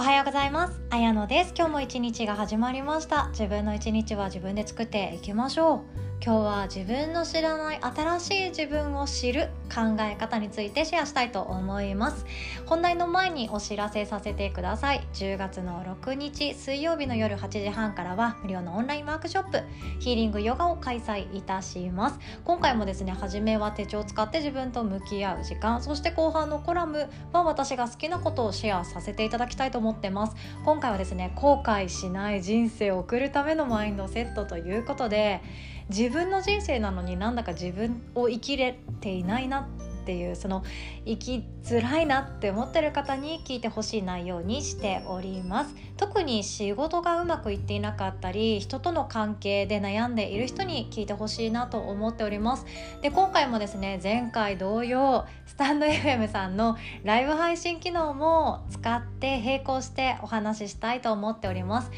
おはようございます。あやのです。今日も一日が始まりました。自分の一日は自分で作っていきましょう。今日は自分の知らない新しい自分を知る考え方についてシェアしたいと思います。本題の前にお知らせさせてください。10月の6日水曜日の夜8時半からは無料のオンラインワークショップヒーリングヨガを開催いたします。今回もですね初めは手帳を使って自分と向き合う時間そして後半のコラムは私が好きなことをシェアさせていただきたいと思ってます。今回はですね後悔しない人生を送るためのマインドセットということで自分の人生なのになんだか自分を生きれていないなっていうその生きづらいなって思ってる方に聞いてほしい内容にしております。特に仕事がうまくいっていなかったり人との関係で悩んでいる人に聞いてほしいなと思っております。で今回もですね前回同様スタンド FM さんのライブ配信機能も使って並行してお話ししたいと思っております。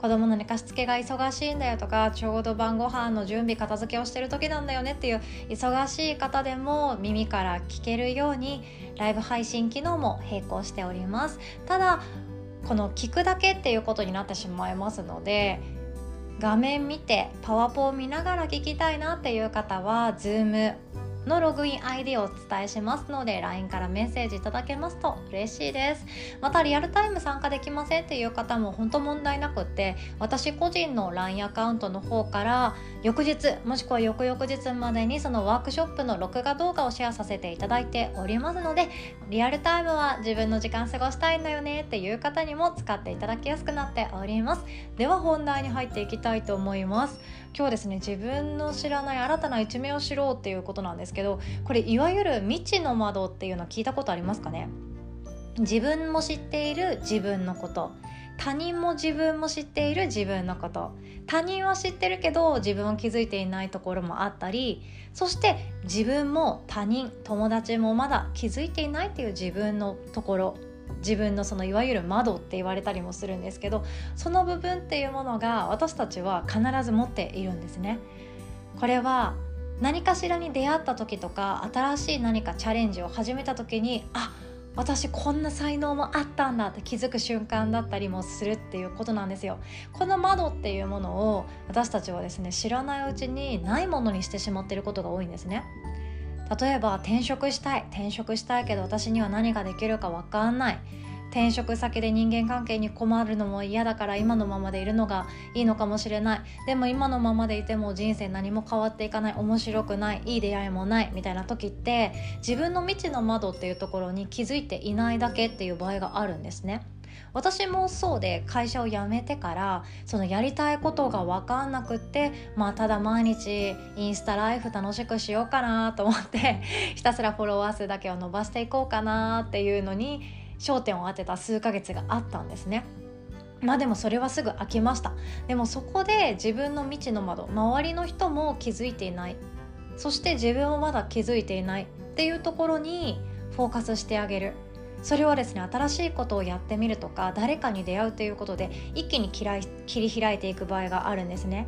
子供の寝かしつけが忙しいんだよとかちょうど晩ご飯の準備片付けをしてる時なんだよねっていう忙しい方でも耳から聞けるようにライブ配信機能も並行しております。ただこの聞くだけっていうことになってしまいますので画面見てパワポを見ながら聞きたいなっていう方は Zoom のログイン ID をお伝えしますので LINE からメッセージいただけますと嬉しいです。またリアルタイム参加できませんっていう方も本当問題なくって私個人の LINE アカウントの方から翌日もしくは翌々日までにそのワークショップの録画動画をシェアさせていただいておりますのでリアルタイムは自分の時間過ごしたいんだよねっていう方にも使っていただきやすくなっております。では本題に入っていきたいと思います。今日ですね自分の知らない新たな一面を知ろうっていうことなんですけどけどこれいわゆる未知の窓っていうの聞いたことありますかね？自分も知っている自分のこと。他人も自分も知っている自分のこと。他人は知ってるけど自分は気づいていないところもあったりそして自分も他人友達もまだ気づいていないっていう自分のところ。自分のそのいわゆる窓って言われたりもするんですけどその部分っていうものが私たちは必ず持っているんですね。これは何かしらに出会った時とか新しい何かチャレンジを始めた時にあ私こんな才能もあったんだって気づく瞬間だったりもするっていうことなんですよ。この窓っていうものを私たちはですね知らないうちにないものにしてしまっていることが多いんですね。例えば転職したい転職したいけど私には何ができるか分かんない。転職先で人間関係に困るのも嫌だから今のままでいるのがいいのかもしれない。でも今のままでいても人生何も変わっていかない。面白くない。いい出会いもない。みたいな時って自分の未知の窓っていうところに気づいていないだけっていう場合があるんですね。私もそうで会社を辞めてからそのやりたいことが分かんなくってまあただ毎日インスタライフ楽しくしようかなと思ってひたすらフォロワー数だけを伸ばしていこうかなっていうのに焦点を当てた数ヶ月があったんですね。まあでもそれはすぐ飽きました。でもそこで自分の未知の窓周りの人も気づいていない。そして自分もまだ気づいていない。っていうところにフォーカスしてあげる。それはですね新しいことをやってみるとか誰かに出会うということで一気に切り開いていく場合があるんですね。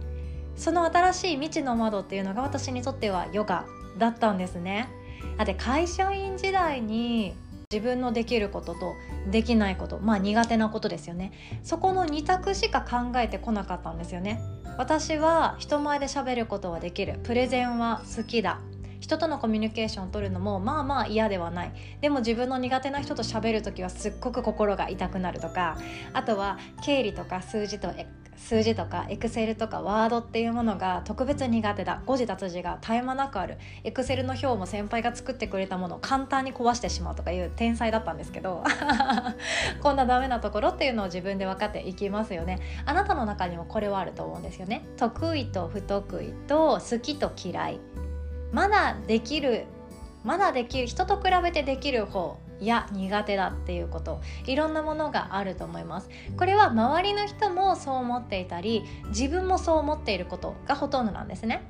その新しい未知の窓っていうのが私にとってはヨガだったんですね。だって会社員時代に自分のできることとできないことまあ苦手なことですよね。そこの2択しか考えてこなかったんですよね。私は人前で喋ることはできる。プレゼンは好きだ。人とのコミュニケーションを取るのもまあまあ嫌ではない。でも自分の苦手な人と喋る時はすっごく心が痛くなるとかあとは経理とか数字と数字とかエクセルとかワードっていうものが特別苦手だ。誤字脱字が絶え間なくある。エクセルの表も先輩が作ってくれたものを簡単に壊してしまうとかいう天才だったんですけど こんなダメなところっていうのを自分で分かっていきますよね。あなたの中にもこれはあると思うんですよね。得意と不得意と好きと嫌い。まだできるまだできる人と比べてできる方。や苦手だっていうこと。いろんなものがあると思います。これは周りの人もそう思っていたり自分もそう思っていることがほとんどなんですね。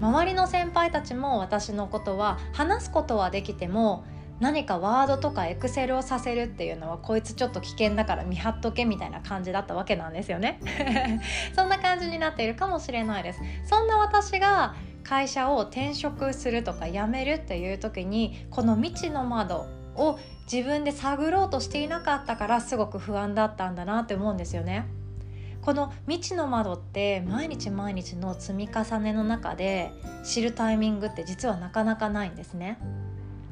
周りの先輩たちも私のことは話すことはできても何かワードとかエクセルをさせるっていうのはこいつちょっと危険だから見張っとけみたいな感じだったわけなんですよね。そんな感じになっているかもしれないです。そんな私が会社を転職するとか辞めるっていう時にこの未知の窓を自分で探ろうとしていなかったからすごく不安だったんだなって思うんですよね。この未知の窓って毎日毎日の積み重ねの中で知るタイミングって実はなかなかないんですね。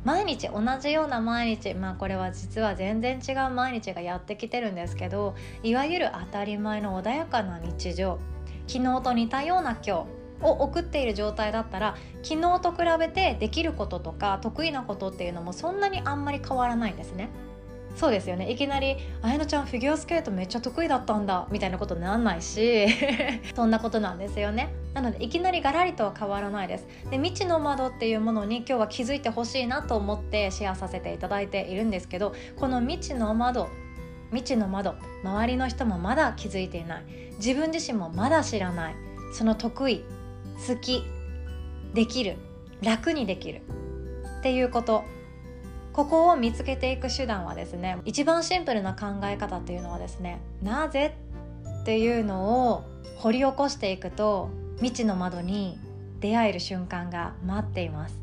毎日同じような毎日まあこれは実は全然違う毎日がやってきてるんですけどいわゆる当たり前の穏やかな日常昨日と似たような今日を送っている状態だったら昨日と比べてできることとか得意なことっていうのもそんなにあんまり変わらないんですね。そうですよね。いきなり「あやのちゃんフィギュアスケートめっちゃ得意だったんだ」みたいなことになんないし そんなことなんですよね。なのでいきなりガラリとは変わらないです。で未知の窓っていうものに今日は気づいてほしいなと思ってシェアさせていただいているんですけどこの未知の窓未知の窓周りの人もまだ気づいていない。自分自身もまだ知らない。その得意好き。できる。楽にできる。っていうこと。ここを見つけていく手段はですね一番シンプルな考え方っていうのはですねなぜっていうのを掘り起こしていくと未知の窓に出会える瞬間が待っています。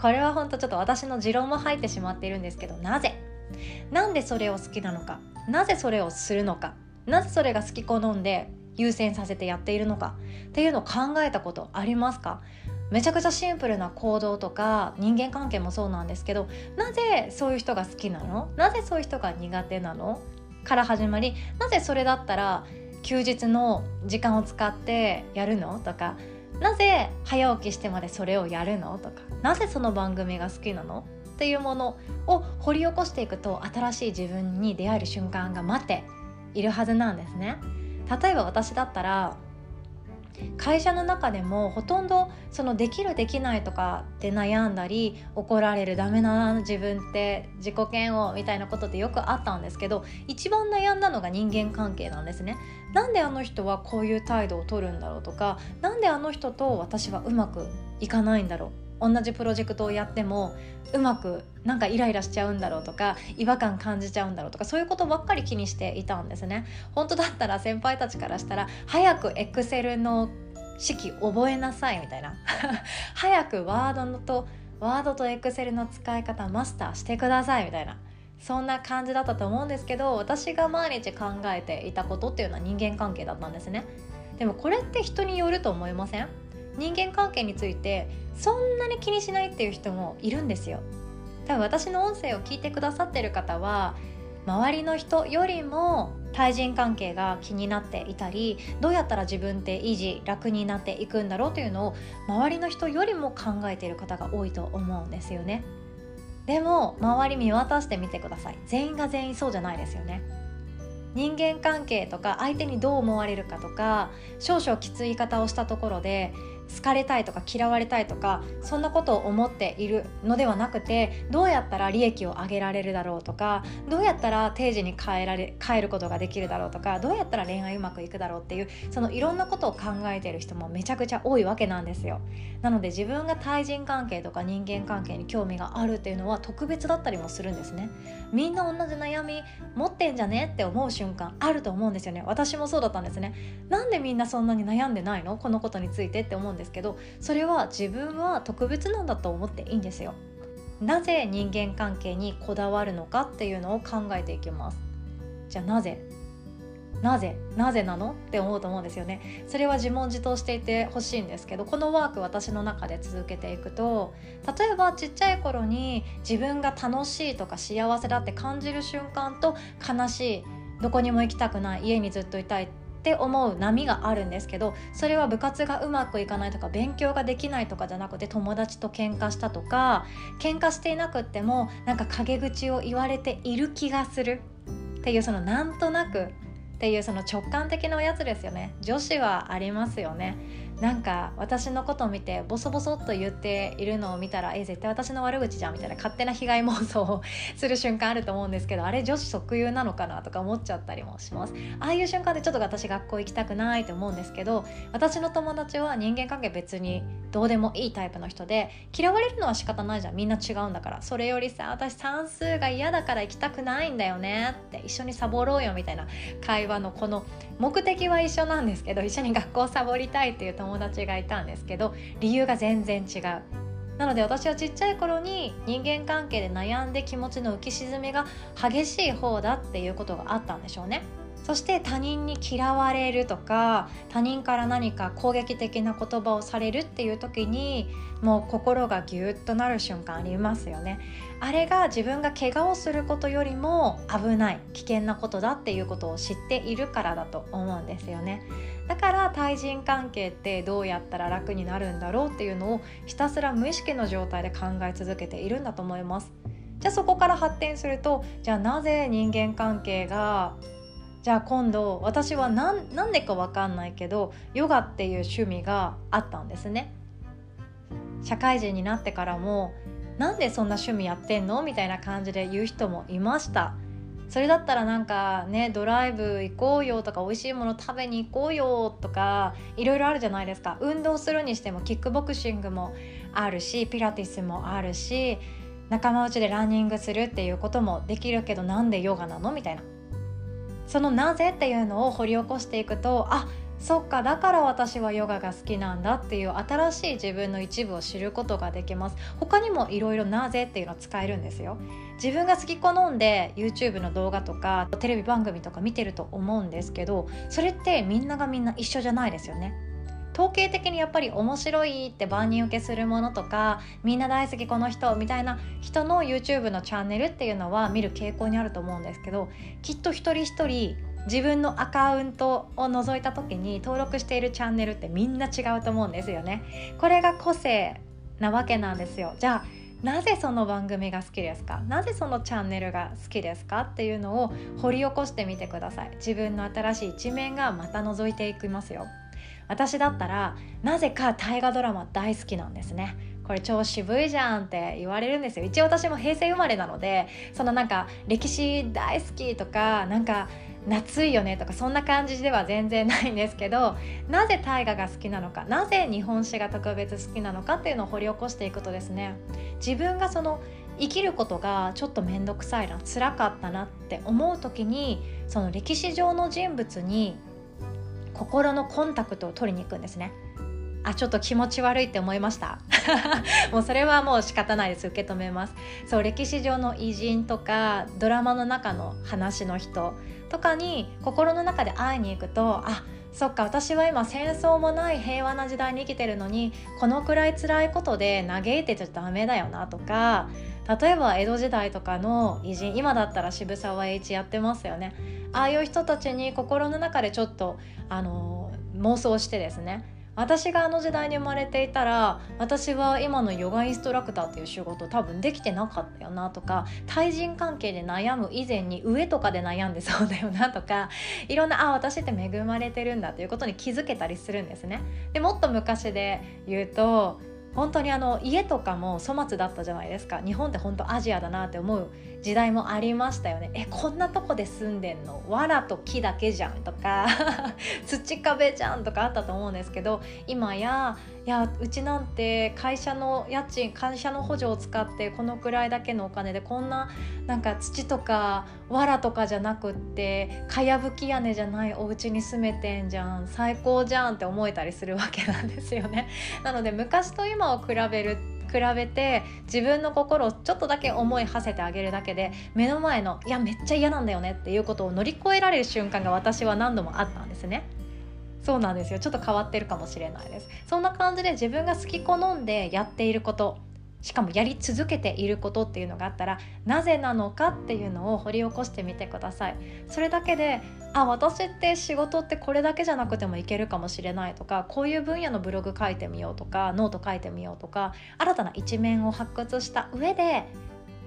これは本当ちょっと私の持論も入ってしまっているんですけどなぜ？なんでそれを好きなのか？なぜそれをするのか？なぜそれが好き好んで優先させてやっているのか。っていうのを考えたことありますか？めちゃくちゃシンプルな行動とか人間関係もそうなんですけどなぜそういう人が好きなの？なぜそういう人が苦手なの？から始まりなぜそれだったら休日の時間を使ってやるの？とかなぜ早起きしてまでそれをやるの？とかなぜその番組が好きなの？っていうものを掘り起こしていくと新しい自分に出会える瞬間が待っているはずなんですね。例えば私だったら会社の中でもほとんどそのできるできないとかで悩んだり怒られるダメな自分って自己嫌悪みたいなことってよくあったんですけど一番悩んだのが人間関係なんですね。なんであの人はこういう態度を取るんだろうとか何であの人と私はうまくいかないんだろう同じプロジェクトをやってもうまくなんかイライラしちゃうんだろうとか違和感感じちゃうんだろうとかそういうことばっかり気にしていたんですね。本当だったら先輩たちからしたら早くエクセルの式覚えなさいみたいな。早くワードのとワードとエクセルの使い方マスターしてくださいみたいな。そんな感じだったと思うんですけど私が毎日考えていたことっていうのは人間関係だったんですね。でもこれって人によると思いません？人間関係についてそんなに気にしないっていう人もいるんですよ。多分私の音声を聞いてくださってる方は周りの人よりも対人関係が気になっていたりどうやったら自分って維持楽になっていくんだろうというのを周りの人よりも考えている方が多いと思うんですよね。でも周り見渡してみてください。全員が全員そうじゃないですよね。人間関係とか相手にどう思われるかとか少々きつい言い方をしたところで好かれたいとか嫌われたいとかそんなことを思っているのではなくてどうやったら利益を上げられるだろうとかどうやったら定時に変えられ変えることができるだろうとかどうやったら恋愛うまくいくだろうっていうそのいろんなことを考えている人もめちゃくちゃ多いわけなんですよ。なので自分が対人関係とか人間関係に興味があるっていうのは特別だったりもするんですね。みんな同じ悩み持ってんじゃねって思う瞬間あると思うんですよね。私もそうだったんですね。なんでみんなそんなに悩んでないの？このことについてって思うんですけどそれは自分は特別なんだと思っていいんですよ。なぜ人間関係にこだわるのかっていうのを考えていきます。じゃあなぜ？なぜ？なぜなの？って思うと思うんですよね。それは自問自答していてほしいんですけどこのワーク私の中で続けていくと例えばちっちゃい頃に自分が楽しいとか幸せだって感じる瞬間と悲しいどこにも行きたくない家にずっといたいっって思う波があるんですけどそれは部活がうまくいかないとか勉強ができないとかじゃなくて友達と喧嘩したとか喧嘩していなくってもなんか陰口を言われている気がする。っていうそのなんとなくっていうその直感的なやつですよね。女子はありますよね。なんか私のことを見てボソボソっと言っているのを見たらえ絶対私の悪口じゃんみたいな勝手な被害妄想をする瞬間あると思うんですけどあれ女子特有なのかなとか思っちゃったりもします。ああいう瞬間でちょっと私学校行きたくないと思うんですけど私の友達は人間関係別にどうでもいいタイプの人で嫌われるのは仕方ないじゃんみんな違うんだからそれよりさ私算数が嫌だから行きたくないんだよねって一緒にサボろうよみたいな会話のこの目的は一緒なんですけど一緒に学校サボりたいっていう友達友達がいたんですけど理由が全然違う。なので私はちっちゃい頃に人間関係で悩んで気持ちの浮き沈みが激しい方だっていうことがあったんでしょうね。そして他人に嫌われるとか他人から何か攻撃的な言葉をされるっていう時にもう心がギュッとなる瞬間ありますよね。あれが自分が怪我をすることよりも危ない危険なことだっていうことを知っているからだと思うんですよね。だから対人関係ってどうやったら楽になるんだろうっていうのをひたすら無意識の状態で考え続けているんだと思います。じゃあそこから発展するとじゃあなぜ人間関係がじゃあ今度私は何でか分かんないけどヨガっていう趣味があったんですね。社会人になってからもなんでそんな趣味やってんのみたいな感じで言う人もいました。それだったらなんかねドライブ行こうよとか美味しいもの食べに行こうよとかいろいろあるじゃないですか。運動するにしてもキックボクシングもあるしピラティスもあるし仲間内でランニングするっていうこともできるけどなんでヨガなのみたいな。そのなぜっていうのを掘り起こしていくとあそっかだから私はヨガが好きなんだっていう新しい自分の一部を知ることができます。他にもいろいろなぜっていうのを使えるんですよ。自分が好き好んで YouTube の動画とかテレビ番組とか見てると思うんですけどそれってみんながみんな一緒じゃないですよね。統計的にやっぱり面白いって万人受けするものとかみんな大好きこの人みたいな人の YouTube のチャンネルっていうのは見る傾向にあると思うんですけどきっと一人一人自分のアカウントを覗いた時に登録しているチャンネルってみんな違うと思うんですよね。これが個性なわけなんですよ。じゃあなぜその番組が好きですか？なぜそのチャンネルが好きですか？っていうのを掘り起こしてみてください自分の新しい一面がまた覗いていきますよ私だったらなぜか大河ドラマ大好きなんですね。これ超渋いじゃんって言われるんですよ。一応私も平成生まれなのでそのなんか歴史大好きとかなんか夏いよねとかそんな感じでは全然ないんですけどなぜ大河が好きなのかなぜ日本史が特別好きなのかっていうのを掘り起こしていくとですね自分がその生きることがちょっと面倒くさいな辛かったなって思う時にその歴史上の人物に心のコンタクトを取りに行くんですね。あちょっと気持ち悪いって思いました？もうそれはもう仕方ないです。受け止めます。そう歴史上の偉人とかドラマの中の話の人とかに心の中で会いに行くとあそっか私は今戦争もない平和な時代に生きてるのにこのくらい辛いことで嘆いてちゃダメだよなとか例えば江戸時代とかの偉人今だったら渋沢栄一やってますよね。ああいう人たちに心の中でちょっとあの妄想してですね。私があの時代に生まれていたら私は今のヨガインストラクターっていう仕事多分できてなかったよなとか対人関係で悩む以前に上とかで悩んでそうだよなとかいろんなあ私って恵まれてるんだということに気づけたりするんですね。でもっと昔で言うと本当にあの家とかも粗末だったじゃないですか。日本って本当アジアだなって思う時代もありましたよねえこんなとこで住んでんの？藁と木だけじゃんとか 土壁じゃんとかあったと思うんですけど今やいやうちなんて会社の家賃会社の補助を使ってこのくらいだけのお金でこんななんか土とか藁とかじゃなくってかやぶき屋根じゃないお家に住めてんじゃん最高じゃんって思えたりするわけなんですよね。なので昔と今を比べる比べて自分の心をちょっとだけ思い馳せてあげるだけで目の前のいやめっちゃ嫌なんだよねっていうことを乗り越えられる瞬間が私は何度もあったんですね。そうなんですよ。ちょっと変わってるかもしれないです。そんな感じで自分が好き好んでやっていること。しかもやり続けていることっていうのがあったらなぜなのかっていうのを掘り起こしてみてください。それだけであ私って仕事ってこれだけじゃなくてもいけるかもしれないとかこういう分野のブログ書いてみようとかノート書いてみようとか新たな一面を発掘した上で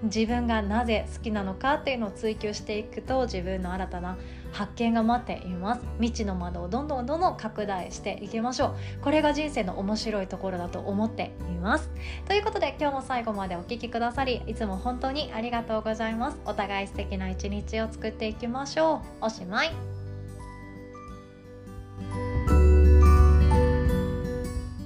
自分がなぜ好きなのかっていうのを追求していくと自分の新たな発見が待っています。未知の窓をどんどんどんどん拡大していきましょう。これが人生の面白いところだと思っています。ということで今日も最後までお聴きくださりいつも本当にありがとうございます。お互い素敵な一日を作っていきましょう。おしまい。